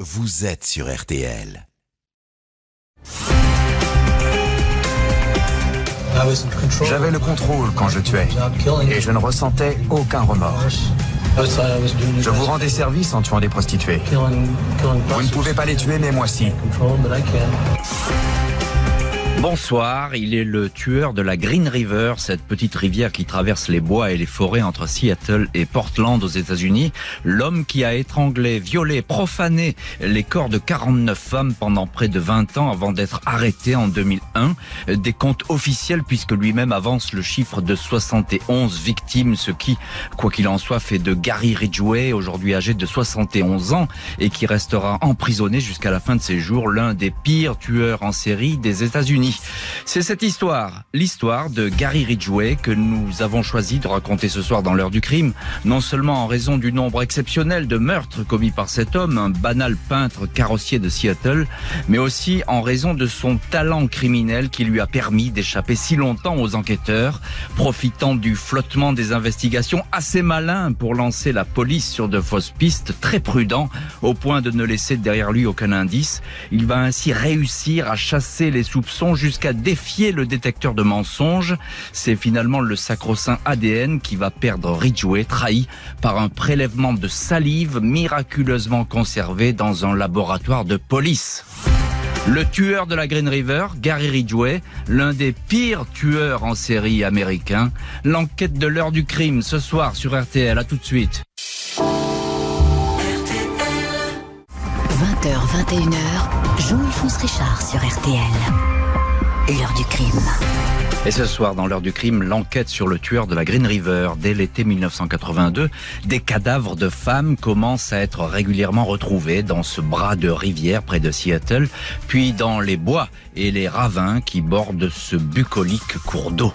vous êtes sur RTL. J'avais le contrôle quand je tuais et je ne ressentais aucun remords. Je vous rendais service en tuant des prostituées. Vous ne pouvez pas les tuer, mais moi si. Bonsoir, il est le tueur de la Green River, cette petite rivière qui traverse les bois et les forêts entre Seattle et Portland aux États-Unis. L'homme qui a étranglé, violé, profané les corps de 49 femmes pendant près de 20 ans avant d'être arrêté en 2001. Des comptes officiels puisque lui-même avance le chiffre de 71 victimes, ce qui, quoi qu'il en soit, fait de Gary Ridgway, aujourd'hui âgé de 71 ans et qui restera emprisonné jusqu'à la fin de ses jours, l'un des pires tueurs en série des États-Unis. C'est cette histoire, l'histoire de Gary Ridgway que nous avons choisi de raconter ce soir dans l'heure du crime, non seulement en raison du nombre exceptionnel de meurtres commis par cet homme, un banal peintre carrossier de Seattle, mais aussi en raison de son talent criminel qui lui a permis d'échapper si longtemps aux enquêteurs, profitant du flottement des investigations assez malin pour lancer la police sur de fausses pistes, très prudent, au point de ne laisser derrière lui aucun indice. Il va ainsi réussir à chasser les soupçons jusqu'à défier le détecteur de mensonges. C'est finalement le sacro-saint ADN qui va perdre Ridgway, trahi par un prélèvement de salive miraculeusement conservé dans un laboratoire de police. Le tueur de la Green River, Gary Ridgway, l'un des pires tueurs en série américains. L'enquête de l'heure du crime ce soir sur RTL. À tout de suite. 20h, 21h, Jean-Alphonse Richard sur RTL. L'heure du crime. Et ce soir, dans l'heure du crime, l'enquête sur le tueur de la Green River. Dès l'été 1982, des cadavres de femmes commencent à être régulièrement retrouvés dans ce bras de rivière près de Seattle, puis dans les bois et les ravins qui bordent ce bucolique cours d'eau.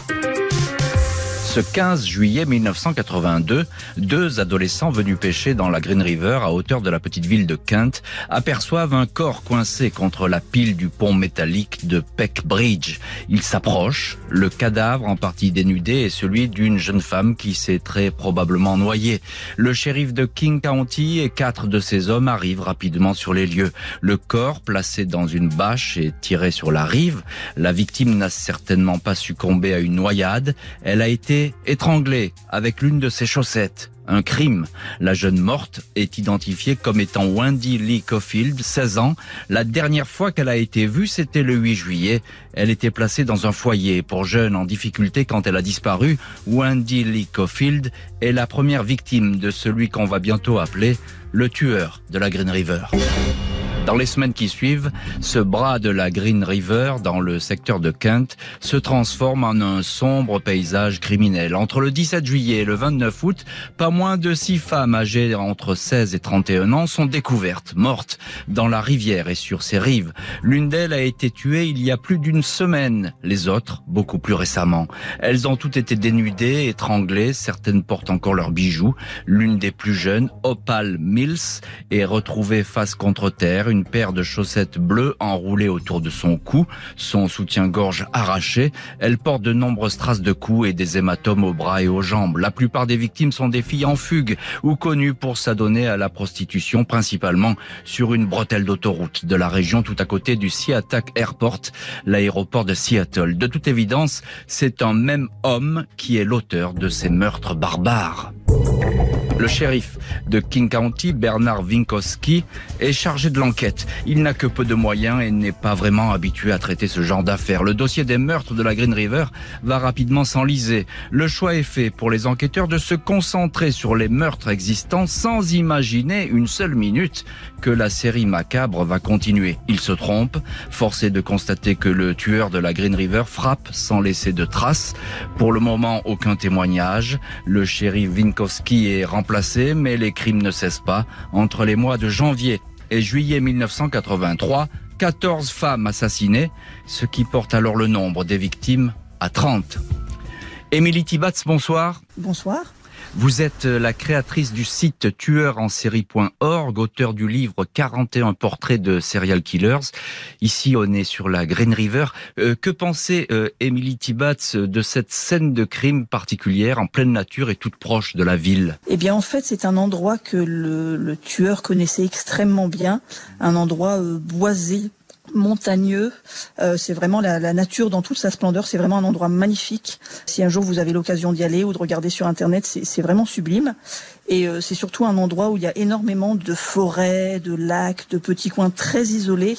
Ce 15 juillet 1982, deux adolescents venus pêcher dans la Green River à hauteur de la petite ville de Kent aperçoivent un corps coincé contre la pile du pont métallique de Peck Bridge. Ils s'approchent, le cadavre en partie dénudé est celui d'une jeune femme qui s'est très probablement noyée. Le shérif de King County et quatre de ses hommes arrivent rapidement sur les lieux. Le corps placé dans une bâche et tiré sur la rive. La victime n'a certainement pas succombé à une noyade. Elle a été étranglée avec l'une de ses chaussettes. Un crime. La jeune morte est identifiée comme étant Wendy Lee Caulfield, 16 ans. La dernière fois qu'elle a été vue, c'était le 8 juillet. Elle était placée dans un foyer pour jeunes en difficulté quand elle a disparu. Wendy Lee Caulfield est la première victime de celui qu'on va bientôt appeler le tueur de la Green River. Dans les semaines qui suivent, ce bras de la Green River, dans le secteur de Kent, se transforme en un sombre paysage criminel. Entre le 17 juillet et le 29 août, pas moins de six femmes âgées entre 16 et 31 ans sont découvertes, mortes, dans la rivière et sur ses rives. L'une d'elles a été tuée il y a plus d'une semaine, les autres, beaucoup plus récemment. Elles ont toutes été dénudées, étranglées, certaines portent encore leurs bijoux. L'une des plus jeunes, Opal Mills, est retrouvée face contre terre, une paire de chaussettes bleues enroulées autour de son cou, son soutien-gorge arraché. Elle porte de nombreuses traces de coups et des hématomes aux bras et aux jambes. La plupart des victimes sont des filles en fugue ou connues pour s'adonner à la prostitution, principalement sur une bretelle d'autoroute de la région tout à côté du Seattle Airport, l'aéroport de Seattle. De toute évidence, c'est un même homme qui est l'auteur de ces meurtres barbares. Le shérif de King County, Bernard Winkowski, est chargé de l'enquête. Il n'a que peu de moyens et n'est pas vraiment habitué à traiter ce genre d'affaires. Le dossier des meurtres de la Green River va rapidement s'enliser. Le choix est fait pour les enquêteurs de se concentrer sur les meurtres existants sans imaginer une seule minute que la série macabre va continuer. Ils se trompent, forcé de constater que le tueur de la Green River frappe sans laisser de traces. Pour le moment, aucun témoignage. Le shérif Winkowski est remplacé, mais les crimes ne cessent pas. Entre les mois de janvier et juillet 1983, 14 femmes assassinées, ce qui porte alors le nombre des victimes à 30. Émilie Tibatz, bonsoir. Bonsoir. Vous êtes la créatrice du site tueurensérie.org, auteur du livre 41 portraits de serial killers. Ici, on est sur la Green River. Euh, que pensait euh, Emily Tibbats de cette scène de crime particulière en pleine nature et toute proche de la ville? Eh bien, en fait, c'est un endroit que le, le, tueur connaissait extrêmement bien, un endroit euh, boisé montagneux. Euh, c'est vraiment la, la, nature dans toute sa splendeur. C'est vraiment un endroit magnifique. Si un jour vous avez l'occasion d'y aller ou de regarder sur Internet, c'est vraiment sublime. Et euh, c'est surtout un endroit où il y a énormément de forêts, de lacs, de petits coins très isolés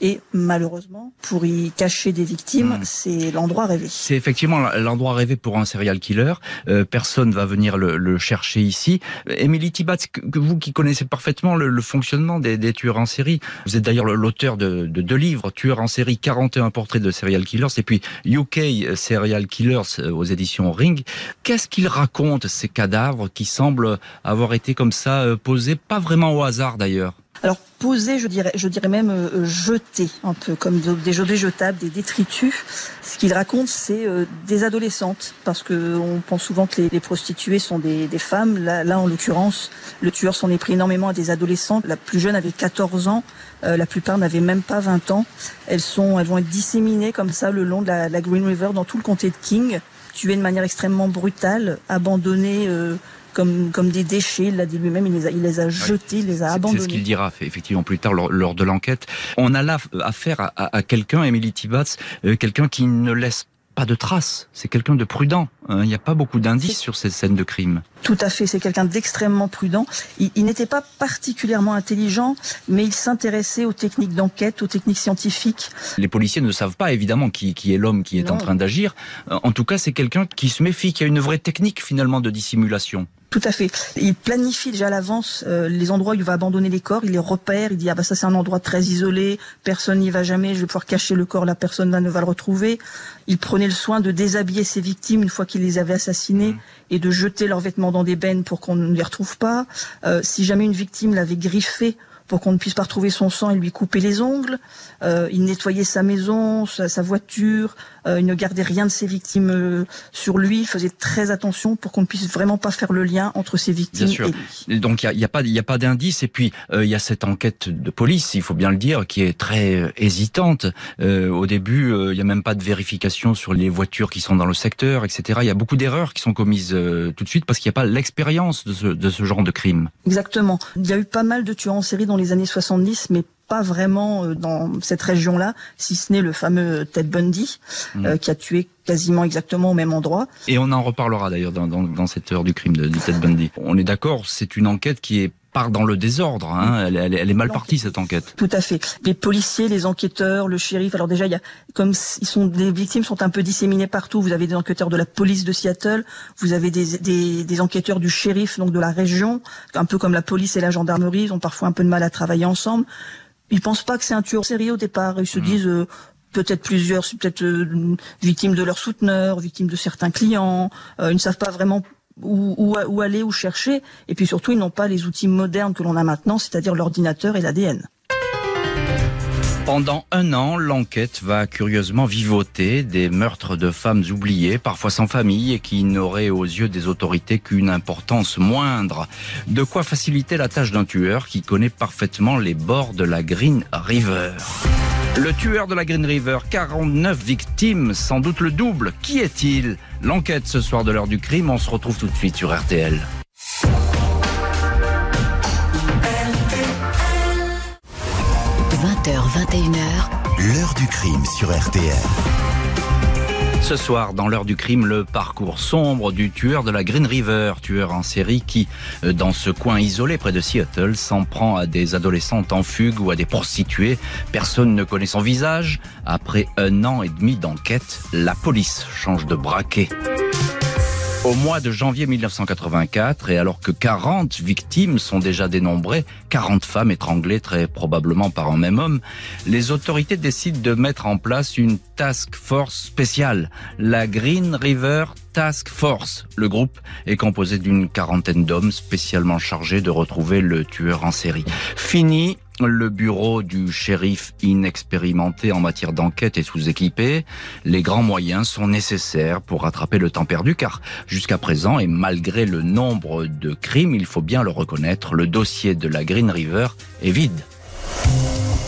et malheureusement, pour y cacher des victimes, mmh. c'est l'endroit rêvé. C'est effectivement l'endroit rêvé pour un serial killer. Euh, personne va venir le, le chercher ici. Émilie Tibat, que vous qui connaissez parfaitement le, le fonctionnement des, des, tueurs en série, vous êtes d'ailleurs l'auteur de, de, deux livres, Tueurs en série, 41 portraits de serial killers, et puis UK Serial Killers euh, aux éditions Ring. Qu'est-ce qu'ils racontent, ces cadavres qui semblent avoir été comme ça euh, posés, pas vraiment au hasard d'ailleurs? Alors posé, je dirais, je dirais même euh, jeté, un peu comme des objets jetables, des détritus. Ce qu'il raconte, c'est euh, des adolescentes, parce que on pense souvent que les, les prostituées sont des, des femmes. Là, là en l'occurrence, le tueur s'en est pris énormément à des adolescentes. La plus jeune avait 14 ans, euh, la plupart n'avaient même pas 20 ans. Elles sont, elles vont être disséminées comme ça le long de la, la Green River dans tout le comté de King, tuées de manière extrêmement brutale, abandonnées. Comme, comme des déchets. Il l'a dit lui-même, il les a, il les a jetés, il les a abandonnés. C'est ce qu'il dira effectivement plus tard lors, lors de l'enquête. On a là affaire à, à, à quelqu'un, Emily Tibbats, euh, quelqu'un qui ne laisse pas de traces. C'est quelqu'un de prudent. Hein. Il n'y a pas beaucoup d'indices sur ces scènes de crime. Tout à fait. C'est quelqu'un d'extrêmement prudent. Il, il n'était pas particulièrement intelligent, mais il s'intéressait aux techniques d'enquête, aux techniques scientifiques. Les policiers ne savent pas évidemment qui, qui est l'homme qui est non. en train d'agir. En tout cas, c'est quelqu'un qui se méfie, qui a une vraie technique finalement de dissimulation. Tout à fait. Il planifie déjà à l'avance euh, les endroits où il va abandonner les corps, il les repère, il dit ah bah ça c'est un endroit très isolé, personne n'y va jamais, je vais pouvoir cacher le corps, la personne là ne va le retrouver. Il prenait le soin de déshabiller ses victimes une fois qu'il les avait assassinées mmh. et de jeter leurs vêtements dans des bennes pour qu'on ne les retrouve pas. Euh, si jamais une victime l'avait griffé, pour qu'on ne puisse pas retrouver son sang, il lui coupait les ongles, euh, il nettoyait sa maison, sa, sa voiture, il ne gardait rien de ses victimes euh, sur lui, il faisait très attention pour qu'on ne puisse vraiment pas faire le lien entre ses victimes bien sûr. et lui. Donc il n'y a, pas, y a pas d'indice, et puis euh, il y a cette enquête de police, il faut bien le dire, qui est très euh, hésitante. Euh, au début, il n'y a même pas de vérification sur les voitures qui sont dans le secteur, etc. Il y a beaucoup d'erreurs qui sont commises tout de suite parce qu'il n'y a pas l'expérience de ce, de ce genre de crime. Exactement. Il y a eu pas mal de tueurs en série dans les années 70, mais pas vraiment euh, dans cette région-là, si ce n'est le fameux Ted Bundy, mmh. euh, qui a tué quasiment exactement au même endroit. Et on en reparlera d'ailleurs dans, dans, dans, cette heure du crime de, de Ted Bundy. On est d'accord, c'est une enquête qui est part dans le désordre. Hein. Elle, elle, elle, est mal partie cette enquête. Tout à fait. Les policiers, les enquêteurs, le shérif. Alors déjà, il y a comme ils sont les victimes sont un peu disséminées partout. Vous avez des enquêteurs de la police de Seattle, vous avez des, des, des enquêteurs du shérif donc de la région, un peu comme la police et la gendarmerie. Ils ont parfois un peu de mal à travailler ensemble. Ils pensent pas que c'est un tueur sérieux au départ. Ils se mmh. disent euh, peut-être plusieurs, peut-être euh, victimes de leurs souteneurs, victimes de certains clients. Euh, ils ne savent pas vraiment où, où, où, aller, où chercher. Et puis surtout, ils n'ont pas les outils modernes que l'on a maintenant, c'est-à-dire l'ordinateur et l'ADN. Pendant un an, l'enquête va curieusement vivoter des meurtres de femmes oubliées, parfois sans famille, et qui n'auraient aux yeux des autorités qu'une importance moindre. De quoi faciliter la tâche d'un tueur qui connaît parfaitement les bords de la Green River. Le tueur de la Green River, 49 victimes, sans doute le double. Qui est-il? L'enquête ce soir de l'heure du crime, on se retrouve tout de suite sur RTL. 20h, 21h. L'heure du crime sur RTL. Ce soir, dans l'heure du crime, le parcours sombre du tueur de la Green River, tueur en série qui, euh, dans ce coin isolé près de Seattle, s'en prend à des adolescentes en fugue ou à des prostituées. Personne ne connaît son visage. Après un an et demi d'enquête, la police change de braquet. Au mois de janvier 1984, et alors que 40 victimes sont déjà dénombrées, 40 femmes étranglées très probablement par un même homme, les autorités décident de mettre en place une task force spéciale, la Green River Task Force. Le groupe est composé d'une quarantaine d'hommes spécialement chargés de retrouver le tueur en série. Fini Le bureau du shérif inexpérimenté en matière d'enquête est sous-équipé. Les grands moyens sont nécessaires pour rattraper le temps perdu car jusqu'à présent et malgré le nombre de crimes, il faut bien le reconnaître, le dossier de la Green River est vide.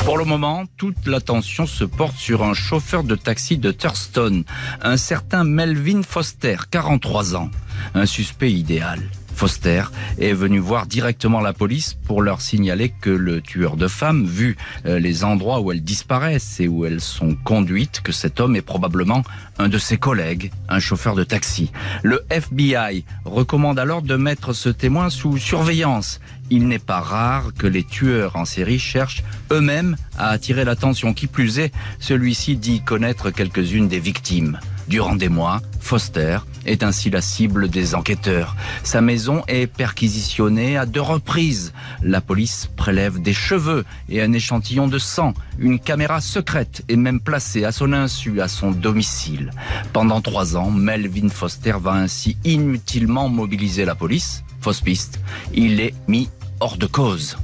Pour le moment, toute l'attention se porte sur un chauffeur de taxi de Thurston, un certain Melvin Foster, 43 ans, un suspect idéal. Foster est venu voir directement la police pour leur signaler que le tueur de femmes, vu euh, les endroits où elles disparaissent et où elles sont conduites, que cet homme est probablement un de ses collègues, un chauffeur de taxi. Le FBI recommande alors de mettre ce témoin sous surveillance. Il n'est pas rare que les tueurs en série cherchent eux-mêmes à attirer l'attention. Qui plus est, celui-ci dit connaître quelques-unes des victimes. Durant des mois, Foster est ainsi la cible des enquêteurs. Sa maison est perquisitionnée à deux reprises. La police prélève des cheveux et un échantillon de sang. Une caméra secrète est même placée à son insu à son domicile. Pendant trois ans, Melvin Foster va ainsi inutilement mobiliser la police. Fausse piste. Il est mis hors de cause.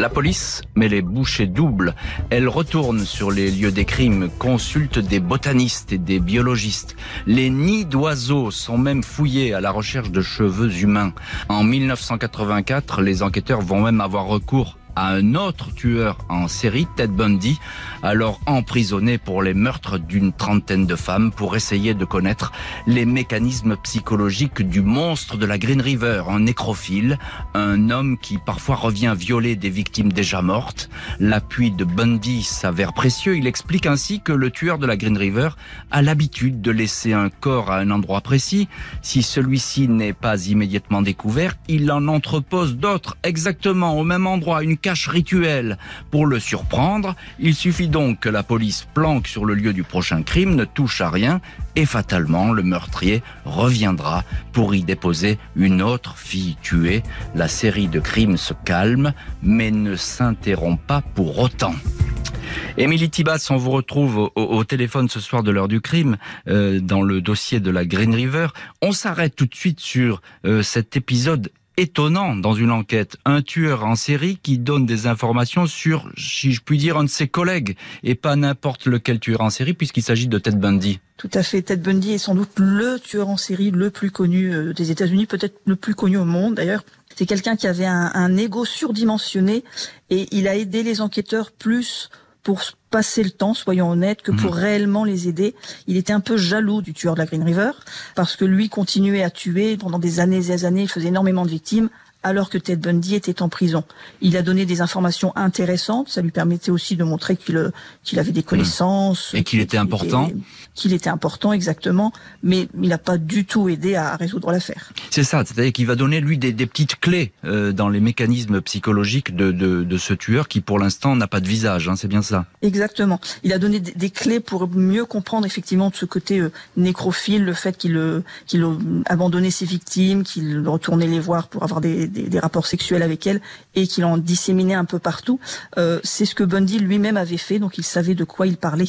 La police met les bouchées doubles. Elle retourne sur les lieux des crimes, consulte des botanistes et des biologistes. Les nids d'oiseaux sont même fouillés à la recherche de cheveux humains. En 1984, les enquêteurs vont même avoir recours à un autre tueur en série, Ted Bundy, alors emprisonné pour les meurtres d'une trentaine de femmes pour essayer de connaître les mécanismes psychologiques du monstre de la Green River, un nécrophile, un homme qui parfois revient violer des victimes déjà mortes. L'appui de Bundy s'avère précieux. Il explique ainsi que le tueur de la Green River a l'habitude de laisser un corps à un endroit précis. Si celui-ci n'est pas immédiatement découvert, il en entrepose d'autres exactement au même endroit, cache rituelle. Pour le surprendre, il suffit donc que la police planque sur le lieu du prochain crime, ne touche à rien et fatalement le meurtrier reviendra pour y déposer une autre fille tuée. La série de crimes se calme mais ne s'interrompt pas pour autant. Émilie Tibas, on vous retrouve au, téléphone ce soir de l'heure du crime euh, dans le dossier de la Green River. On s'arrête tout de suite sur euh, cet épisode étonnant dans une enquête. Un tueur en série qui donne des informations sur, si je puis dire, un de ses collègues et pas n'importe lequel tueur en série puisqu'il s'agit de Ted Bundy. Tout à fait. Ted Bundy est sans doute le tueur en série le plus connu euh, des États-Unis, peut-être le plus connu au monde d'ailleurs. C'est quelqu'un qui avait un, un ego surdimensionné et il a aidé les enquêteurs plus pour passer le temps, soyons honnêtes, que pour mhm. réellement les aider. Il était un peu jaloux du tueur de la Green River, parce que lui continuait à tuer pendant des années et des années, il faisait énormément de victimes, alors que Ted Bundy était en prison. Il a donné des informations intéressantes, ça lui permettait aussi de montrer qu'il euh, qu'il avait des connaissances. Et qu'il était important Qu'il était important, exactement, mais il n'a pas du tout aidé à résoudre l'affaire. C'est ça, c'est-à-dire qu'il va donner, lui, des, des petites clés euh, dans les mécanismes psychologiques de, de, de ce tueur qui, pour l'instant, n'a pas de visage, hein, c'est bien ça Exactement. Il a donné des, des, clés pour mieux comprendre, effectivement, de ce côté euh, nécrophile, le fait qu'il qu'il abandonnait ses victimes, qu'il retournait les voir pour avoir des des, rapports sexuels avec elle et qu'il en disséminait un peu partout. Euh, c'est ce que Bundy lui-même avait fait, donc il savait de quoi il parlait.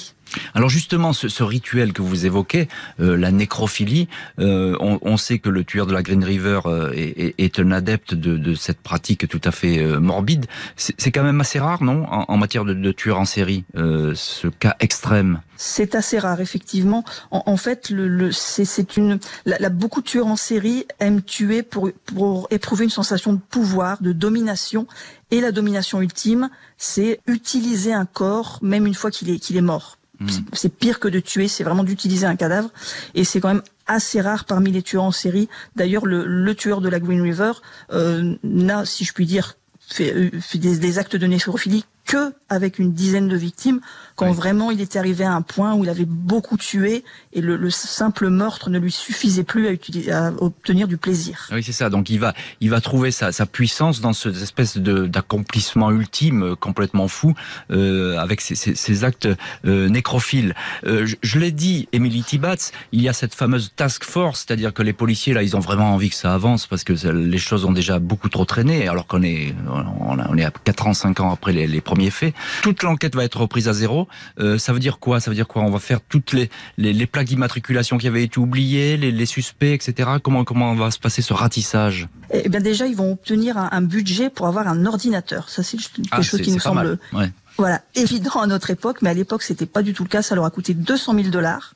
Alors justement, ce, rituel que vous évoquez, euh, la nécrophilie, euh, on, sait que le tueur de la Green River est, un adepte de, cette pratique tout à fait morbide. C'est quand même assez rare, non, en, matière de, de tueur en série, ce cas extrême? C'est assez rare, effectivement. En, fait, le, c'est une, la, beaucoup de tueurs en série aiment tuer pour, pour éprouver une sensation de pouvoir, de domination. Et la domination ultime, c'est utiliser un corps, même une fois qu'il est, qu'il est mort. Hmm. C'est pire que de tuer, c'est vraiment d'utiliser un cadavre. Et c'est quand même assez rare parmi les tueurs en série. D'ailleurs, le, tueur de la Green River euh, n'a, si je puis dire, fait, euh, des, des, actes de nécrophilie que avec une dizaine de victimes quand vraiment il était arrivé à un point où il avait beaucoup tué et le, simple meurtre ne lui suffisait plus à, utiliser, à obtenir du plaisir. Oui, c'est ça. Donc il va, il va trouver sa, sa puissance dans cette espèce d'accomplissement ultime euh, complètement fou euh, avec ses, ses, actes euh, nécrophiles. Euh, je, je l'ai dit, Emily Tibatz, il y a cette fameuse task force, c'est-à-dire que les policiers là, ils ont vraiment envie que ça avance parce que les choses ont déjà beaucoup trop traîné, alors qu'on est, on est à 4 ans, 5 ans après les, les premiers premier fait. Toute l'enquête va être reprise à zéro. Euh, ça veut dire quoi? Ça veut dire quoi? On va faire toutes les, les, les plaques d'immatriculation qui avaient été oubliées, les, les, suspects, etc. Comment comment va se passer ce ratissage? Eh bien déjà, ils vont obtenir un, un budget pour avoir un ordinateur. Ça c'est quelque ah, chose qui nous semble ouais. voilà évident à notre époque, mais à l'époque c'était pas du tout le cas. Ça leur a coûté 200 000 dollars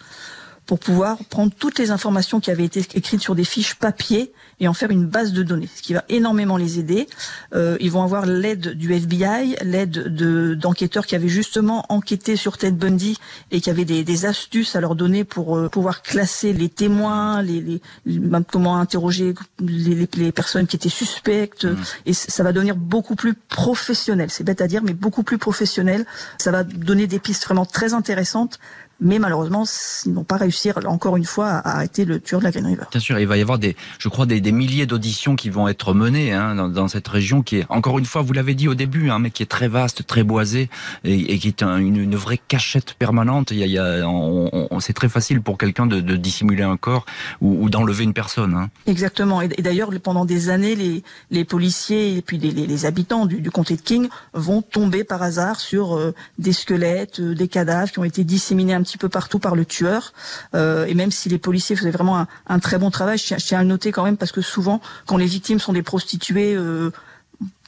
pour pouvoir prendre toutes les informations qui avaient été écrites sur des fiches papier et en faire une base de données, ce qui va énormément les aider. Euh, ils vont avoir l'aide du FBI, l'aide d'enquêteurs qui avaient justement enquêté sur Ted Bundy et qui avaient des, des astuces à leur donner pour euh, pouvoir classer les témoins, les, les, comment interroger les, les, personnes qui étaient suspectes. Mmh. Et ça va devenir beaucoup plus professionnel. C'est bête à dire, mais beaucoup plus professionnel. Ça va donner des pistes vraiment très intéressantes mais malheureusement, ils n'ont pas réussi encore une fois à arrêter le tueur de la Green River. Bien sûr, il va y avoir des, je crois, des, des milliers d'auditions qui vont être menées hein, dans, cette région qui est, encore une fois, vous l'avez dit au début, hein, mais qui est très vaste, très boisée et, qui est un, une, vraie cachette permanente. Il y a, c'est très facile pour quelqu'un de, dissimuler un corps ou, d'enlever une personne. Hein. Exactement. Et, d'ailleurs, pendant des années, les, policiers et puis les, habitants du, du, comté de King vont tomber par hasard sur euh, des squelettes, euh, des cadavres qui ont été disséminés un petit peu partout par le tueur. Euh, et même si les policiers faisaient vraiment un, un très bon travail, je tiens, à le noter quand même parce que souvent, quand les victimes sont des prostituées, euh,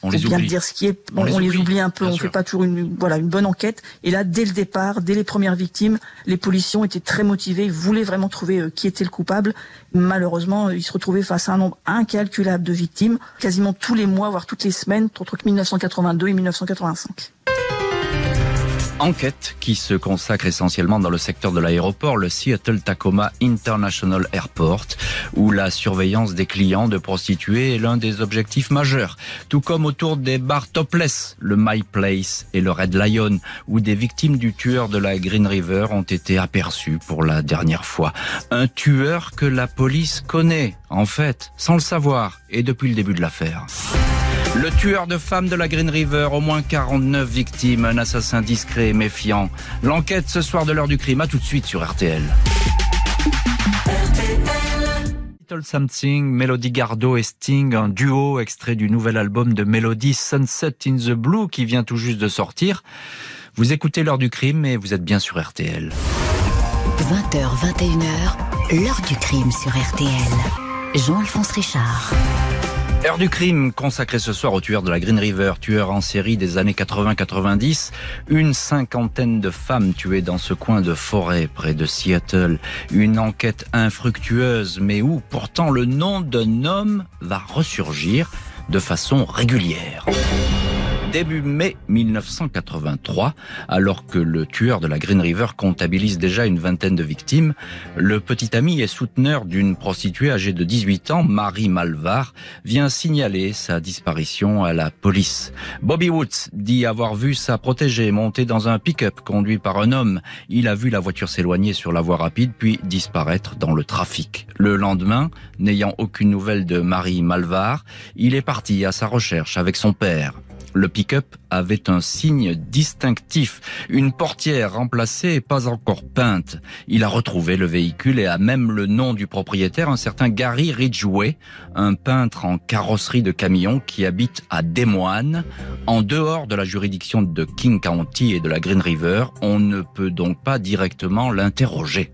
on les bien oublie. dire ce qui est, on, on, les, oublie un peu, on ne fait pas toujours une, voilà, une bonne enquête. Et là, dès le départ, dès les premières victimes, les policiers été très motivés, ils voulaient vraiment trouver euh, qui était le coupable. Malheureusement, ils se retrouvaient face à un nombre incalculable de victimes, quasiment tous les mois, voire toutes les semaines, entre 1982 et 1985. Enquête qui se consacre essentiellement dans le secteur de l'aéroport, le Seattle Tacoma International Airport, où la surveillance des clients de prostituées est l'un des objectifs majeurs. Tout comme autour des bars topless, le My Place et le Red Lion, où des victimes du tueur de la Green River ont été aperçues pour la dernière fois. Un tueur que la police connaît, en fait, sans le savoir, et depuis le début de l'affaire. Le tueur de femmes de la Green River, au moins 49 victimes, un assassin discret et méfiant. L'enquête ce soir de l'heure du crime, à tout de suite sur RTL. Little Something, Melody Gardot et Sting, un duo extrait du nouvel album de Melody Sunset in the Blue qui vient tout juste de sortir. Vous écoutez l'heure du crime et vous êtes bien sur RTL. 20h, 21h, l'heure du crime sur RTL. Jean-Alphonse Richard. Heure du crime consacrée ce soir au tueur de la Green River, tueur en série des années 80-90. Une cinquantaine de femmes tuées dans ce coin de forêt près de Seattle. Une enquête infructueuse, mais où pourtant le nom d'un homme va ressurgir de façon régulière début mai 1983, alors que le tueur de la Green River comptabilise déjà une vingtaine de victimes, le petit ami et souteneur d'une prostituée âgée de 18 ans, Marie Malvar, vient signaler sa disparition à la police. Bobby Woods dit avoir vu sa protégée monter dans un pick-up conduit par un homme. Il a vu la voiture s'éloigner sur la voie rapide puis disparaître dans le trafic. Le lendemain, n'ayant aucune nouvelle de Marie Malvar, il est parti à sa recherche avec son père. Le pick-up avait un signe distinctif, une portière remplacée et pas encore peinte. Il a retrouvé le véhicule et a même le nom du propriétaire, un certain Gary Ridgway, un peintre en carrosserie de camion qui habite à Des Moines, en dehors de la juridiction de King County et de la Green River. On ne peut donc pas directement l'interroger.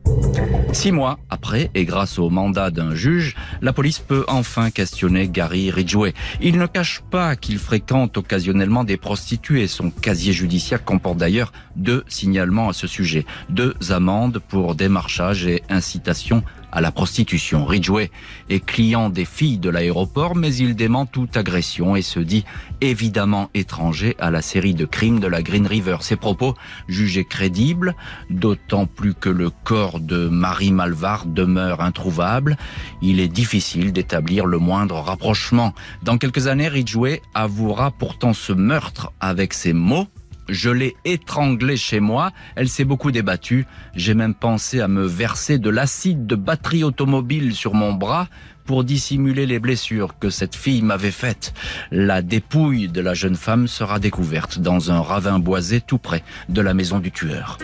Six mois après, et grâce au mandat d'un juge, la police peut enfin questionner Gary Ridgway. Il ne cache pas qu'il fréquente occasionnellement des prostituées. Son casier judiciaire comporte d'ailleurs deux signalements à ce sujet. Deux amendes pour démarchage et incitation à la prostitution. Ridgway est client des filles de l'aéroport, mais il dément toute agression et se dit évidemment étranger à la série de crimes de la Green River. Ses propos jugés crédibles, d'autant plus que le corps de Marie Malvar demeure introuvable. Il est difficile d'établir le moindre rapprochement. Dans quelques années, Ridgway avouera pourtant ce meurtre avec ses mots je l'ai étranglée chez moi, elle s'est beaucoup débattue. J'ai même pensé à me verser de l'acide de batterie automobile sur mon bras pour dissimuler les blessures que cette fille m'avait faites. La dépouille de la jeune femme sera découverte dans un ravin boisé tout près de la maison du tueur.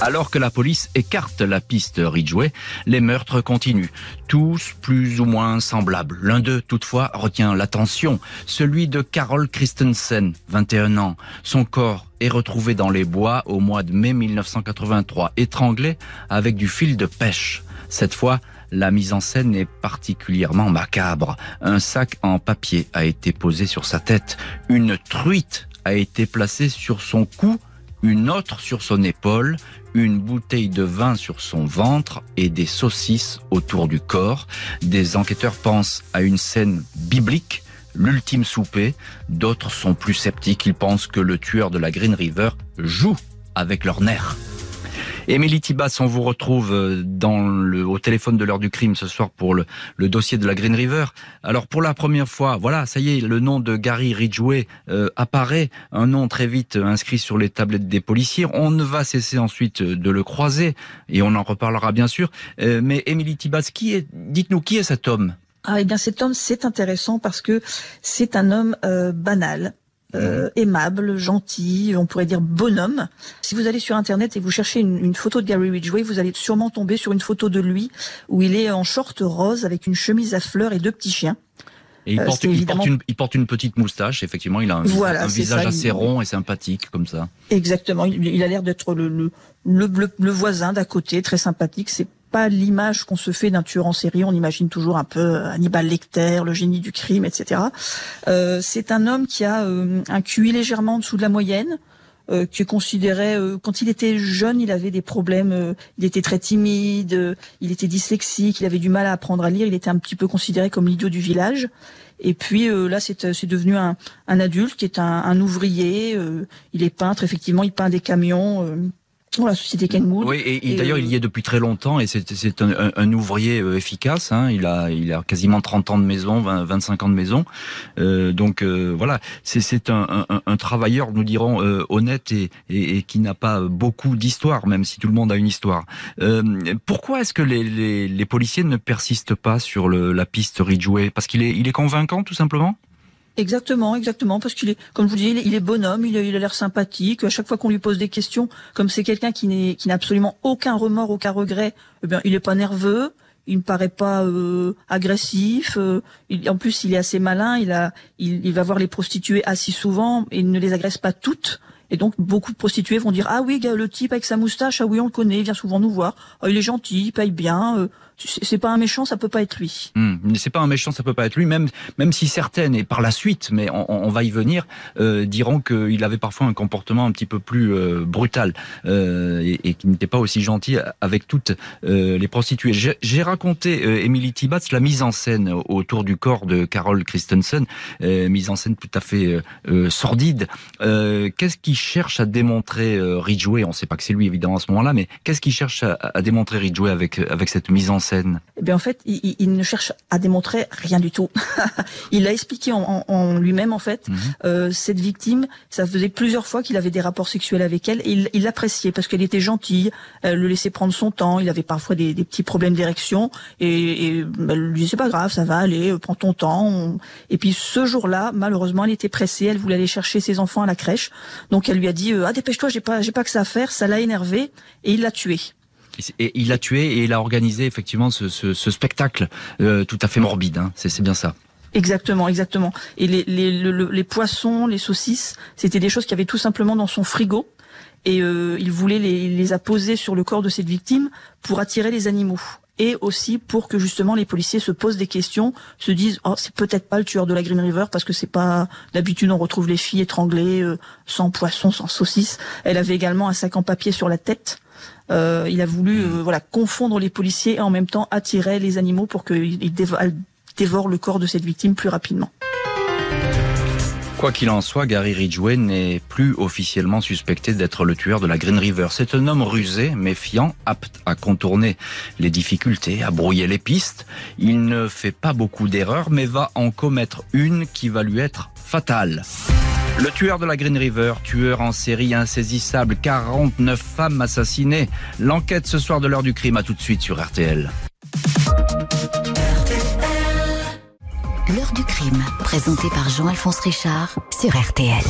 Alors que la police écarte la piste Ridgeway, les meurtres continuent, tous plus ou moins semblables. L'un d'eux, toutefois, retient l'attention, celui de Carol Christensen, 21 ans. Son corps est retrouvé dans les bois au mois de mai 1983, étranglé avec du fil de pêche. Cette fois, la mise en scène est particulièrement macabre. Un sac en papier a été posé sur sa tête. Une truite a été placée sur son cou une autre sur son épaule, une bouteille de vin sur son ventre et des saucisses autour du corps. Des enquêteurs pensent à une scène biblique, l'ultime souper. D'autres sont plus sceptiques, ils pensent que le tueur de la Green River joue avec leurs nerfs. Émilie Tibas, on vous retrouve euh, au téléphone de l'heure du crime ce soir pour le, dossier de la Green River. Alors pour la première fois, voilà, ça y est, le nom de Gary Ridgway euh, apparaît, un nom très vite inscrit sur les tablettes des policiers. On ne va cesser ensuite de le croiser et on en reparlera bien sûr. Euh, mais Émilie Tibas, qui est, dites-nous, qui est cet homme? Ah, eh bien, cet homme, c'est intéressant parce que c'est un homme euh, banal, euh, mhm. aimable, gentil, on pourrait dire bonhomme. Si vous allez sur Internet et vous cherchez une, une, photo de Gary Ridgway, vous allez sûrement tomber sur une photo de lui où il est en short rose avec une chemise à fleurs et deux petits chiens. Et il, euh, porte, il, porte une, il, porte, une, petite moustache, effectivement, il a un, un visage assez rond et sympathique comme ça. Exactement, il, il a l'air d'être le, le, le, le voisin d'à côté, très sympathique. C'est pas l'image qu'on se fait d'un tueur en série. On imagine toujours un peu euh, Hannibal Lecter, le génie du crime, etc. Euh, c'est un homme qui a euh, un QI légèrement en dessous de la moyenne, euh, qui est considéré quand il était jeune, il avait des problèmes. il était très timide, il était dyslexique, il avait du mal à apprendre à lire. Il était un petit peu considéré comme l'idiot du village. Et puis là, c'est devenu un, un, adulte qui est un, un ouvrier. il est peintre, effectivement, il peint des camions la société Kenwood. Oui, et, d'ailleurs, il y est depuis très longtemps et c'est un, un, ouvrier euh, efficace. Hein. Il a il a quasiment 30 ans de maison, 20, 25 ans de maison. Euh, donc euh, voilà, c'est un, un, un, travailleur, nous dirons, euh, honnête et, et, et, qui n'a pas beaucoup d'histoire, même si tout le monde a une histoire. Euh, pourquoi est-ce que les, les, les, policiers ne persistent pas sur le, la piste Ridgeway? Parce qu'il est, il est convaincant, tout simplement? Exactement, exactement, parce qu'il est, comme je vous dis, il est bonhomme, il, a l'air sympathique. À chaque fois qu'on lui pose des questions, comme c'est quelqu'un qui n'est, qui n'a absolument aucun remords, aucun regret, eh bien, il est pas nerveux, il ne paraît pas euh, agressif. Euh, il, en plus, il est assez malin. Il a, il, il va voir les prostituées assez souvent et il ne les agresse pas toutes. Et donc beaucoup de prostituées vont dire ah oui le type avec sa moustache ah oui on le connaît il vient souvent nous voir ah, il est gentil il paye bien euh, c'est pas un méchant, ça peut pas être lui. Hmm, c'est pas un méchant, ça peut pas être lui. Même même si certaines et par la suite, mais on, va y venir, euh, diront qu'il avait parfois un comportement un petit peu plus euh, brutal euh, et, et qu'il n'était pas aussi gentil avec toutes euh, les prostituées. J'ai raconté Emily Tibbats la mise en scène autour du corps de Carol Christensen, mise en scène tout à fait sordide. qu'est-ce qu'il cherche à démontrer Ridgway? On ne sait pas que c'est lui évidemment à ce moment-là, mais qu'est-ce qu'il cherche à, à démontrer Ridgway avec avec cette mise en scène eh bien, en fait, il, il, ne cherche à démontrer rien du tout. il a expliqué en, en, lui-même, en fait, mhm. euh, cette victime, ça faisait plusieurs fois qu'il avait des rapports sexuels avec elle, et il l'appréciait parce qu'elle était gentille, elle le laissait prendre son temps, il avait parfois des, des petits problèmes d'érection, et, et elle lui disait, c'est pas grave, ça va aller, prends ton temps. Et puis ce jour-là, malheureusement, elle était pressée, elle voulait aller chercher ses enfants à la crèche, donc elle lui a dit, euh, ah dépêche-toi, j'ai pas, j'ai pas que ça à faire, ça l'a énervé, et il l'a tué. Et il l'a tué et il a organisé effectivement ce, ce, ce spectacle euh, tout à fait morbide. Hein. C'est bien ça. Exactement, exactement. Et les, les, les poissons, les saucisses, c'était des choses qu'il avait tout simplement dans son frigo. Et euh, il voulait les, les apposer sur le corps de cette victime pour attirer les animaux et aussi pour que justement les policiers se posent des questions, se disent oh c'est peut-être pas le tueur de la Green River parce que c'est pas d'habitude on retrouve les filles étranglées euh, sans poisson, sans saucisses. Elle avait également un sac en papier sur la tête euh, il a voulu euh, voilà confondre les policiers et en même temps attirer les animaux pour qu'ils dévorent le corps de cette victime plus rapidement. Quoi qu'il en soit, Gary Ridgway n'est plus officiellement suspecté d'être le tueur de la Green River. C'est un homme rusé, méfiant, apte à contourner les difficultés, à brouiller les pistes. Il ne fait pas beaucoup d'erreurs, mais va en commettre une qui va lui être fatale. Le tueur de la Green River, tueur en série insaisissable, 49 femmes assassinées. L'enquête ce soir de l'heure du crime, a tout de suite sur RTL. L'heure du crime, présenté par Jean-Alphonse Richard sur RTL.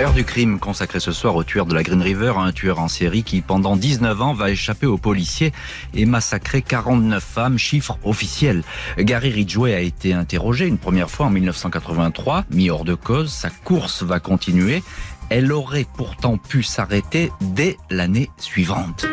Heure du crime consacré ce soir au tueur de la Green River, un tueur en série qui pendant 19 ans va échapper aux policiers et massacrer 49 femmes, chiffre officiel. Gary Ridgway a été interrogé une première fois en 1983, mis hors de cause, sa course va continuer. Elle aurait pourtant pu s'arrêter dès l'année suivante.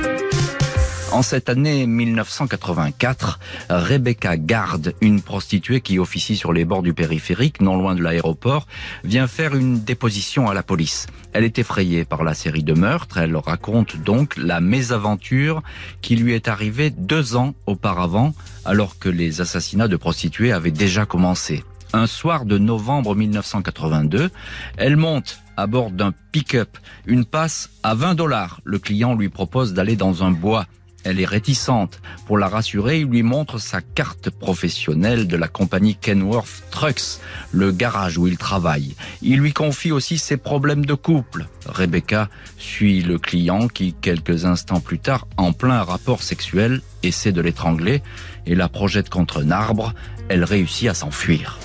En cette année 1984, Rebecca Garde, une prostituée qui officie sur les bords du périphérique, non loin de l'aéroport, vient faire une déposition à la police. Elle est effrayée par la série de meurtres. Elle raconte donc la mésaventure qui lui est arrivée deux ans auparavant, alors que les assassinats de prostituées avaient déjà commencé. Un soir de novembre 1982, elle monte à bord d'un pick-up, une passe à 20 dollars. Le client lui propose d'aller dans un bois. Elle est réticente. Pour la rassurer, il lui montre sa carte professionnelle de la compagnie Kenworth Trucks, le garage où il travaille. Il lui confie aussi ses problèmes de couple. Rebecca suit le client qui, quelques instants plus tard, en plein rapport sexuel, essaie de l'étrangler et la projette contre un arbre. Elle réussit à s'enfuir.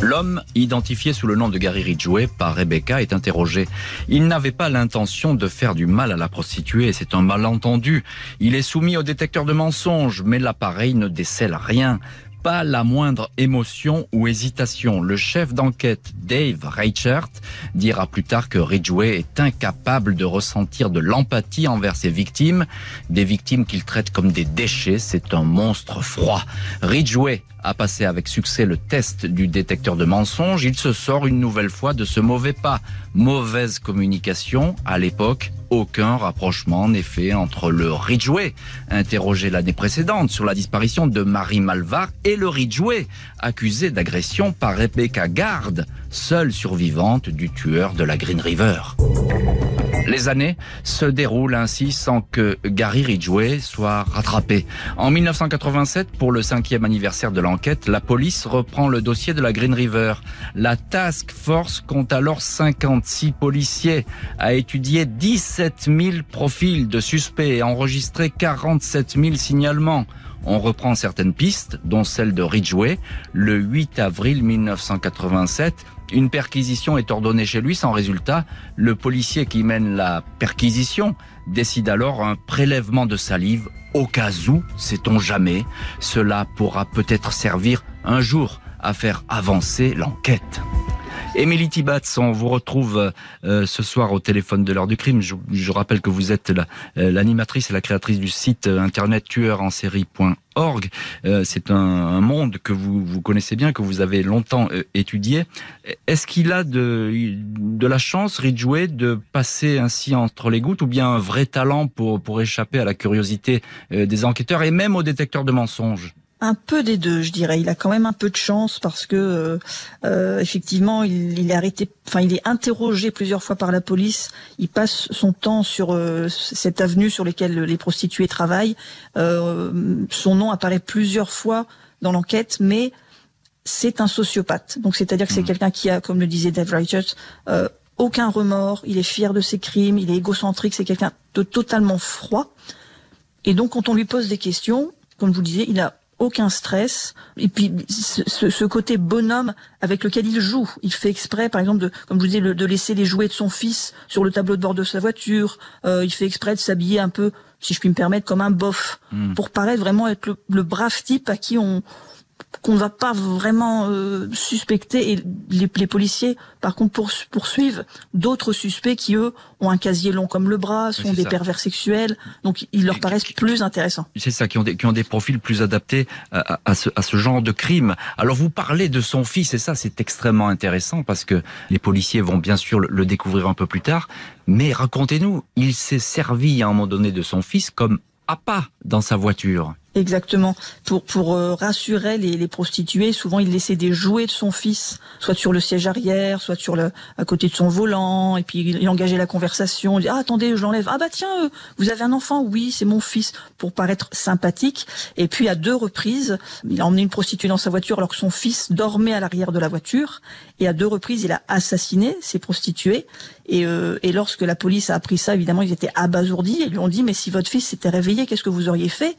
L'homme, identifié sous le nom de Gary Ridgway par Rebecca, est interrogé. Il n'avait pas l'intention de faire du mal à la prostituée, c'est un malentendu. Il est soumis au détecteur de mensonges, mais l'appareil ne décèle rien pas la moindre émotion ou hésitation. Le chef d'enquête Dave Reichert dira plus tard que Ridgway est incapable de ressentir de l'empathie envers ses victimes, des victimes qu'il traite comme des déchets. C'est un monstre froid. Ridgway a passé avec succès le test du détecteur de mensonges. Il se sort une nouvelle fois de ce mauvais pas. Mauvaise communication à l'époque aucun rapprochement n'est fait entre le Ridgway, interrogé l'année précédente sur la disparition de Marie Malvar, et le Ridgway, accusé d'agression par Rebecca Gard, seule survivante du tueur de la Green River. Les années se déroulent ainsi sans que Gary Ridgway soit rattrapé. En 1987, pour le cinquième anniversaire de l'enquête, la police reprend le dossier de la Green River. La task force compte alors 56 policiers, a étudié 17 000 profils de suspects et enregistré 47 000 signalements. On reprend certaines pistes, dont celle de Ridgway. Le 8 avril 1987, une perquisition est ordonnée chez lui sans résultat. Le policier qui mène la perquisition décide alors un prélèvement de salive au cas où, sait-on jamais, cela pourra peut-être servir un jour à faire avancer l'enquête. Émilie Tibatz, on vous retrouve euh, ce soir au téléphone de l'heure du crime. Je, je rappelle que vous êtes euh, l'animatrice et la créatrice du site euh, internet tueurensérie.org. C'est un, un, monde que vous, vous connaissez bien, que vous avez longtemps étudié. Est-ce qu'il a de, de la chance, Ridgway, de passer ainsi entre les gouttes ou bien un vrai talent pour, pour échapper à la curiosité des enquêteurs et même aux détecteurs de mensonges? Un peu des deux, je dirais. Il a quand même un peu de chance parce que euh, euh, effectivement, il, il, est arrêté, enfin, il est interrogé plusieurs fois par la police. Il passe son temps sur euh, cette avenue sur laquelle les prostituées travaillent. Euh, son nom apparaît plusieurs fois dans l'enquête, mais c'est un sociopathe. Donc, c'est-à-dire que c'est mmh. quelqu'un qui a, comme le disait Dave Richards, euh, aucun remords. Il est fier de ses crimes. Il est égocentrique. C'est quelqu'un de totalement froid. Et donc, quand on lui pose des questions, comme je vous disais, il a aucun stress. Et puis ce, ce, côté bonhomme avec lequel il joue, il fait exprès, par exemple, de, comme je vous disais, de laisser les jouets de son fils sur le tableau de bord de sa voiture. Euh, il fait exprès de s'habiller un peu, si je puis me permettre, comme un bof, hmm. pour paraître vraiment être le, le brave type à qui on, qu'on ne va pas vraiment euh, suspecter et les, les, policiers par contre poursuivent d'autres suspects qui eux ont un casier long comme le bras, sont des pervers sexuels, donc ils leur paraissent plus intéressants. C'est ça, qui ont, des, qui ont des profils plus adaptés à, à, ce, à ce genre de crime. Alors vous parlez de son fils et ça c'est extrêmement intéressant parce que les policiers vont bien sûr le, le découvrir un peu plus tard, mais racontez-nous, il s'est servi à un moment donné de son fils comme appât dans sa voiture. Exactement. Pour pour euh, rassurer les, les, prostituées, souvent il laissait des jouets de son fils, soit sur le siège arrière, soit sur le à côté de son volant, et puis il engageait la conversation. Il dit ah attendez, je l'enlève. Ah bah tiens, euh, vous avez un enfant Oui, c'est mon fils, pour paraître sympathique. Et puis à deux reprises, il a emmené une prostituée dans sa voiture alors que son fils dormait à l'arrière de la voiture. Et à deux reprises, il a assassiné ces prostituées. Et, euh, et lorsque la police a appris ça, évidemment, ils étaient abasourdis et lui ont dit mais si votre fils s'était réveillé, qu'est-ce que vous auriez fait?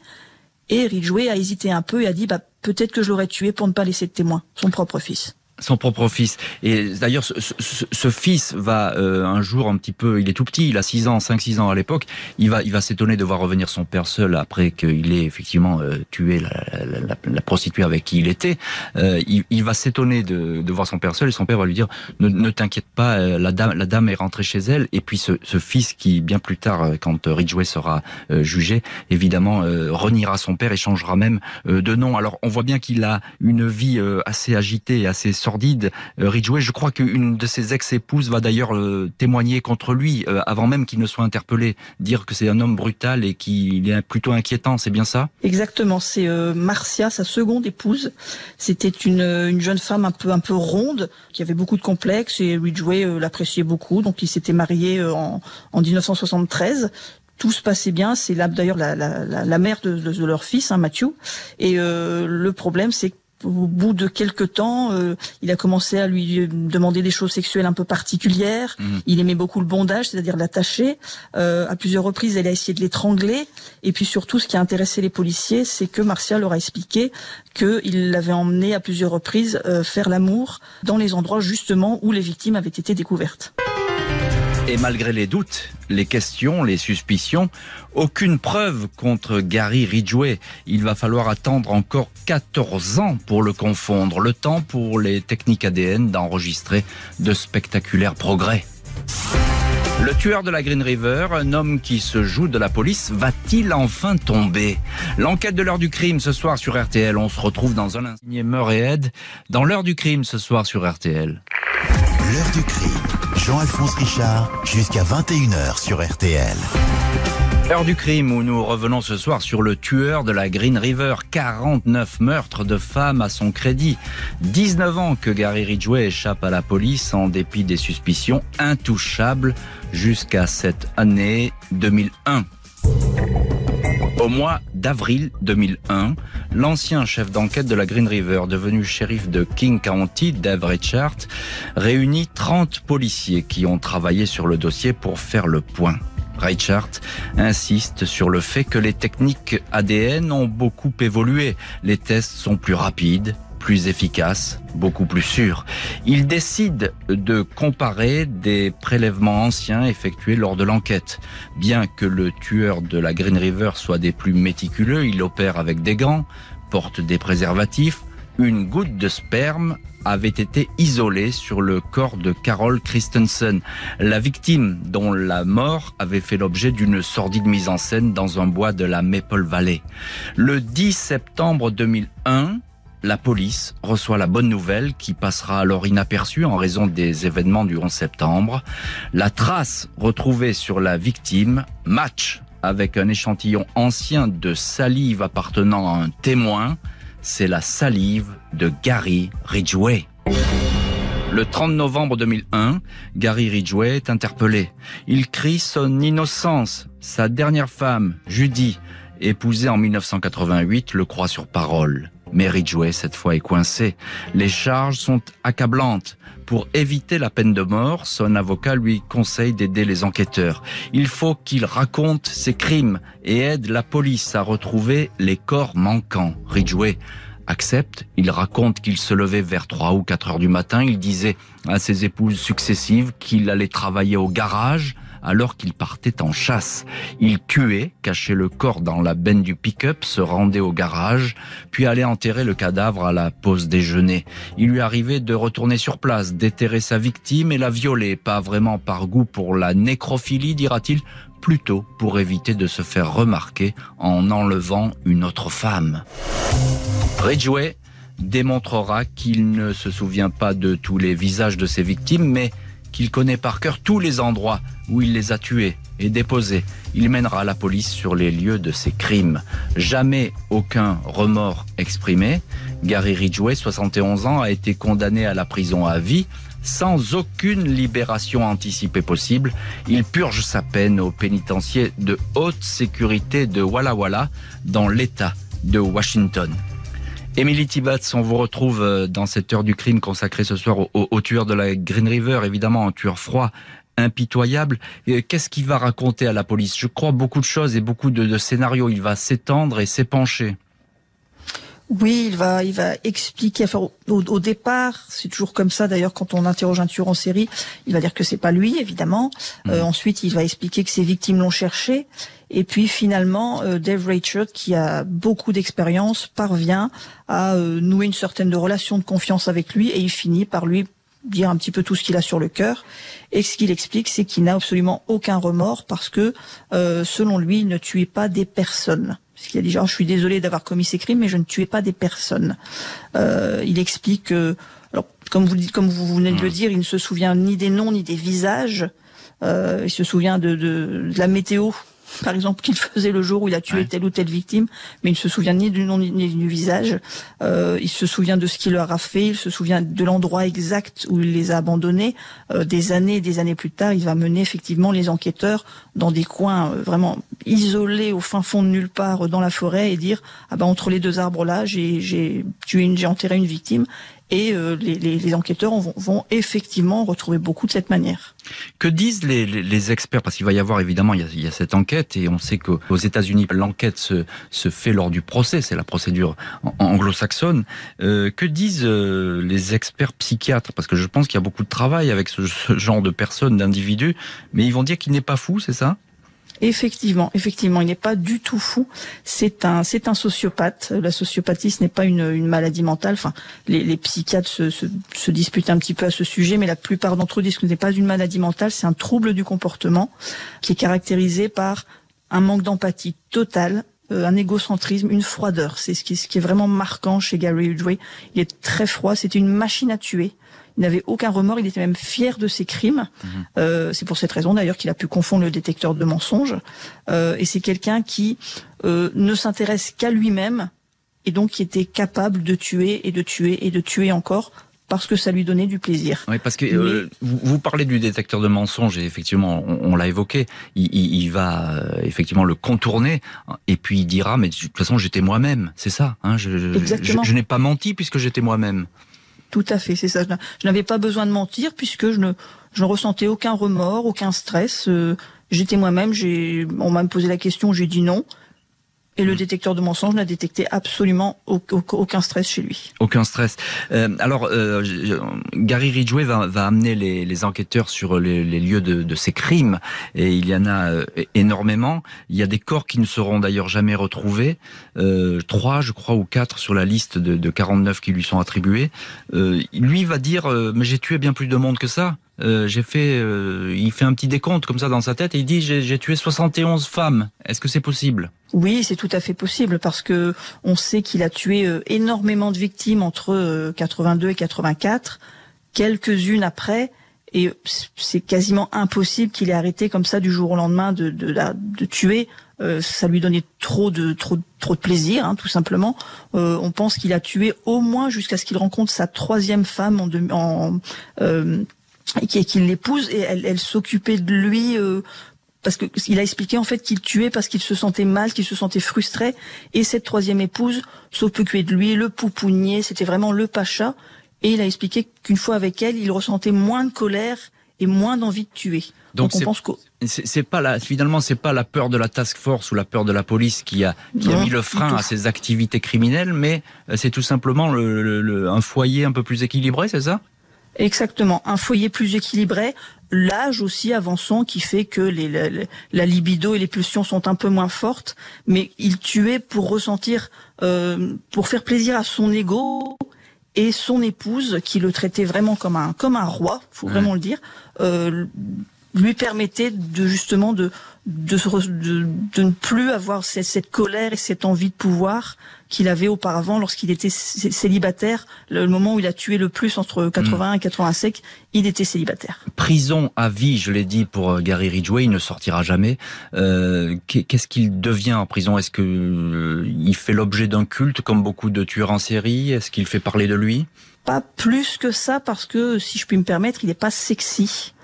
Et Ridgway a hésité un peu et a dit bah, peut-être que je l'aurais tué pour ne pas laisser de témoin, son propre fils. Son propre fils. Et d'ailleurs, ce, fils va euh, un jour un petit peu, il est tout petit, il a 6 ans, 5-6 ans à l'époque, il va, il va s'étonner de voir revenir son père seul après qu'il ait effectivement euh, tué la, prostituée avec qui il était. Euh, il, va s'étonner de, de, voir son père seul et son père va lui dire ne, ne t'inquiète pas, la dame, la dame est rentrée chez elle. Et puis ce, ce fils qui, bien plus tard, quand Ridgway sera jugé, évidemment reniera son père et changera même de nom. Alors on voit bien qu'il a une vie assez agitée et assez sordide, euh, Ridgway. Je crois qu'une de ses ex-épouses va d'ailleurs euh, témoigner contre lui euh, avant même qu'il ne soit interpellé, dire que c'est un homme brutal et qu'il est plutôt inquiétant. C'est bien ça? Exactement. C'est Marcia, sa seconde épouse. C'était une, une jeune femme un peu un peu ronde qui avait beaucoup de complexes et Ridgway l'appréciait beaucoup. Donc ils s'étaient mariés en, en 1973 tout se passait bien. C'est d'ailleurs la, mère de, leur fils, hein, Matthew. Et le problème, c'est au bout de quelques temps, euh, il a commencé à lui demander des choses sexuelles un peu particulières. Mhm. Il aimait beaucoup le bondage, c'est-à-dire l'attacher. Euh, à plusieurs reprises, elle a essayé de l'étrangler. Et puis surtout, ce qui a intéressé les policiers, c'est que Martial leur a expliqué qu'il l'avait emmené à plusieurs reprises euh, faire l'amour dans les endroits justement où les victimes avaient été découvertes. Et malgré les doutes, les questions, les suspicions, aucune preuve contre Gary Ridgway. Il va falloir attendre encore 14 ans pour le confondre, le temps pour les techniques ADN d'enregistrer de spectaculaires progrès. Le tueur de la Green River, un homme qui se joue de la police, va-t-il enfin tomber? L'enquête de l'heure du crime ce soir sur RTL. On se retrouve dans un instant. Meur et Ed dans l'heure du crime ce soir sur RTL. L'heure du crime. Jean-Alphonse Richard, jusqu'à 21h sur RTL. L'heure du crime où nous revenons ce soir sur le tueur de la Green River. 49 meurtres de femmes à son crédit. 19 ans que Gary Ridgway échappe à la police en dépit des suspicions intouchables jusqu'à cette année 2001. Au mois d'avril 2001, l'ancien chef d'enquête de la Green River, devenu shérif de King County, Dave Richard, réunit 30 policiers qui ont travaillé sur le dossier pour faire le point. Richard insiste sur le fait que les techniques ADN ont beaucoup évolué. Les tests sont plus rapides, plus efficace, beaucoup plus sûr. Il décide de comparer des prélèvements anciens effectués lors de l'enquête. Bien que le tueur de la Green River soit des plus méticuleux, il opère avec des gants, porte des préservatifs, une goutte de sperme avait été isolée sur le corps de Carol Christensen, la victime dont la mort avait fait l'objet d'une sordide mise en scène dans un bois de la Maple Valley. Le 10 septembre 2001, la police reçoit la bonne nouvelle qui passera alors inaperçue en raison des événements du 11 septembre. La trace retrouvée sur la victime match avec un échantillon ancien de salive appartenant à un témoin. C'est la salive de Gary Ridgway. Le 30 novembre 2001, Gary Ridgway est interpellé. Il crie son innocence. Sa dernière femme, Judy, épousée en 1988, le croit sur parole. Mais Ridgway, cette fois, est coincé. Les charges sont accablantes. Pour éviter la peine de mort, son avocat lui conseille d'aider les enquêteurs. Il faut qu'il raconte ses crimes et aide la police à retrouver les corps manquants. Ridgway accepte. Il raconte qu'il se levait vers 3 ou 4 heures du matin. Il disait à ses épouses successives qu'il allait travailler au garage alors qu'il partait en chasse. Il tuait, cachait le corps dans la benne du pick-up, se rendait au garage, puis allait enterrer le cadavre à la pause déjeuner. Il lui arrivait de retourner sur place, déterrer sa victime et la violer, pas vraiment par goût pour la nécrophilie, dira-t-il, plutôt pour éviter de se faire remarquer en enlevant une autre femme. Ridgway démontrera qu'il ne se souvient pas de tous les visages de ses victimes, mais qu'il connaît par cœur tous les endroits où il les a tués et déposés. Il mènera la police sur les lieux de ses crimes. Jamais aucun remords exprimé. Gary Ridgway, 71 ans, a été condamné à la prison à vie sans aucune libération anticipée possible. Il purge sa peine au pénitencier de haute sécurité de Walla Walla dans l'État de Washington. Émilie Tibatz, on vous retrouve euh, dans cette heure du crime consacrée ce soir au, tueur de la Green River, évidemment un tueur froid, impitoyable. Qu'est-ce qu'il va raconter à la police? Je crois beaucoup de choses et beaucoup de, scénarios. Il va s'étendre et s'épancher. Oui, il va, il va expliquer. Enfin, au, départ, c'est toujours comme ça. D'ailleurs, quand on interroge un tueur en série, il va dire que c'est pas lui, évidemment. Mmh. Euh, ensuite, il va expliquer que ses victimes l'ont cherché. Et puis finalement, euh, Dave Richard, qui a beaucoup d'expérience, parvient à euh, nouer une certaine de relation de confiance avec lui, et il finit par lui dire un petit peu tout ce qu'il a sur le cœur. Et ce qu'il explique, c'est qu'il n'a absolument aucun remords parce que, selon lui, il ne tuait pas des personnes. Parce qu'il a dit genre, je suis désolé d'avoir commis ces crimes, mais je ne tuais pas des personnes. Euh, il explique que, alors, comme vous, comme vous venez de le mmh. dire, il ne se souvient ni des noms ni des visages. Euh, il se souvient de, de, de la météo par exemple, qu'il faisait le jour où il a tué telle ou telle victime, mais il ne se souvient ni du nom ni du visage. Euh, il se souvient de ce qu'il leur a fait, il se souvient de l'endroit exact où il les a abandonnés. Euh, des années et des années plus tard, il va mener effectivement les enquêteurs dans des coins euh, vraiment isolés au fin fond de nulle part dans la forêt et dire ah ben entre les deux arbres là, j'ai tué j'ai enterré une victime et euh, les, les, les, enquêteurs vont, vont, effectivement retrouver beaucoup de cette manière. Que disent les, les experts? Parce qu'il va y avoir évidemment, il y, a, il y a cette enquête et on sait qu'aux États-Unis, l'enquête se, se, fait lors du procès, c'est la procédure anglo-saxonne. Euh, que disent euh, les experts psychiatres? Parce que je pense qu'il y a beaucoup de travail avec ce, ce genre de personnes, d'individus, mais ils vont dire qu'il n'est pas fou, c'est ça? Effectivement, effectivement, il n'est pas du tout fou. C'est un, c'est un sociopathe. La sociopathie, ce n'est pas une, une, maladie mentale. Enfin, les, les psychiatres se, se, se, disputent un petit peu à ce sujet, mais la plupart d'entre eux disent que ce n'est pas une maladie mentale. C'est un trouble du comportement qui est caractérisé par un manque d'empathie totale, euh, un égocentrisme, une froideur. C'est ce qui, ce qui est vraiment marquant chez Gary Ridgway. Il est très froid. C'est une machine à tuer. Il n'avait aucun remords, il était même fier de ses crimes. Mhm. Euh, c'est pour cette raison d'ailleurs qu'il a pu confondre le détecteur de mensonges. Euh, et c'est quelqu'un qui euh, ne s'intéresse qu'à lui-même et donc qui était capable de tuer et de tuer et de tuer encore parce que ça lui donnait du plaisir. Oui, parce que euh, vous, parlez du détecteur de mensonges et effectivement, on, l'a évoqué. Il, il, va euh, effectivement le contourner et puis il dira mais de toute façon j'étais moi-même, c'est ça. Hein, je, je n'ai pas menti puisque j'étais moi-même. Tout à fait, c'est ça. Je n'avais pas besoin de mentir puisque je ne, je ne ressentais aucun remords, aucun stress. Euh, j'étais moi-même. On m'a posé la question, j'ai dit non. Et le détecteur de mensonges n'a détecté absolument aucun stress chez lui. Aucun stress. Euh, alors, euh, Gary Ridgway va, va amener les, les, enquêteurs sur les, les lieux de, de, ces crimes, et il y en a euh, énormément. Il y a des corps qui ne seront d'ailleurs jamais retrouvés, euh, trois, je crois, ou quatre sur la liste de, de 49 qui lui sont attribués. Euh, lui va dire, mais j'ai tué bien plus de monde que ça. Euh, j'ai fait, euh, il fait un petit décompte comme ça dans sa tête et il dit j'ai tué 71 femmes. Est-ce que c'est possible? Oui, c'est tout à fait possible parce que on sait qu'il a tué euh, énormément de victimes entre 82 et 84, quelques-unes après. Et c'est quasiment impossible qu'il ait arrêté comme ça du jour au lendemain de, de, de tuer. ça lui donnait trop de trop trop de plaisir, hein, tout simplement. on pense qu'il a tué au moins jusqu'à ce qu'il rencontre sa troisième femme en, en et qu'il l'épouse et elle, elle s'occupait de lui euh, parce que il a expliqué en fait qu'il tuait parce qu'il se sentait mal, qu'il se sentait frustré. Et cette troisième épouse s'occupait de lui, le poupounier, c'était vraiment le pacha. Et il a expliqué qu'une fois avec elle, il ressentait moins de colère et moins d'envie de tuer. Donc, on pense que c'est pas la finalement c'est pas la peur de la task force ou la peur de la police qui a qui a mis le frein à ses activités criminelles, mais euh, c'est tout simplement le, le, un foyer un peu plus équilibré, c'est ça? Exactement, un foyer plus équilibré, l'âge aussi avançant qui fait que les, la, libido et les pulsions sont un peu moins fortes, mais il tuait pour ressentir, euh, pour faire plaisir à son ego et son épouse qui le traitait vraiment comme un comme un roi, faut vraiment le dire, euh, lui permettait de justement de de, de, de ne plus avoir cette, cette, colère et cette envie de pouvoir qu'il avait auparavant lorsqu'il était célibataire. Le moment où il a tué le plus entre 80 et 85, il était célibataire. Prison à vie, je l'ai dit pour euh, Gary Ridgway, il ne sortira jamais. Euh, Qu'est-ce qu'il devient en prison? Est-ce que euh, il fait l'objet d'un culte comme beaucoup de tueurs en série? Est-ce qu'il fait parler de lui? Pas plus que ça parce que, si je puis me permettre, il n'est pas sexy.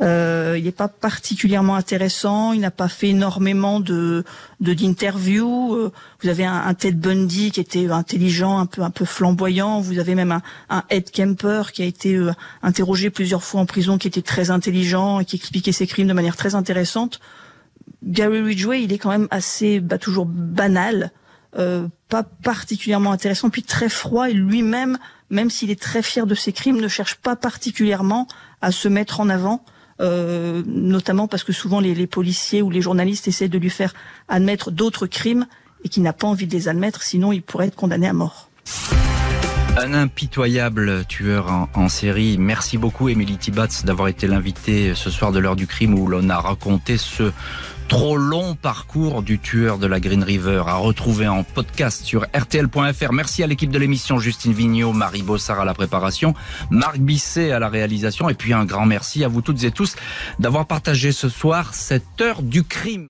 Euh, il n'est pas particulièrement intéressant. Il n'a pas fait énormément de d'interviews. Euh, vous avez un, Ted Bundy qui était intelligent, un peu un peu flamboyant. Vous avez même un, un Ed Kemper qui a été euh, interrogé plusieurs fois en prison, qui était très intelligent et qui expliquait ses crimes de manière très intéressante. Gary Ridgway, il est quand même assez bah, toujours banal. euh, pas particulièrement intéressant, puis très froid et lui-même, même s'il est très fier de ses crimes, ne cherche pas particulièrement à se mettre en avant. Euh, notamment parce que souvent les, policiers ou les journalistes essaient de lui faire admettre d'autres crimes et qu'il n'a pas envie de les admettre, sinon il pourrait être condamné à mort. Un impitoyable tueur en, série. Merci beaucoup, Émilie Tibatz, d'avoir été l'invité ce soir de l'heure du crime où l'on a raconté ce trop long parcours du tueur de la Green River à retrouver en podcast sur rtl.fr. Merci à l'équipe de l'émission Justine Vignot, Marie Bossard à la préparation, Marc Bisset à la réalisation et puis un grand merci à vous toutes et tous d'avoir partagé ce soir cette heure du crime.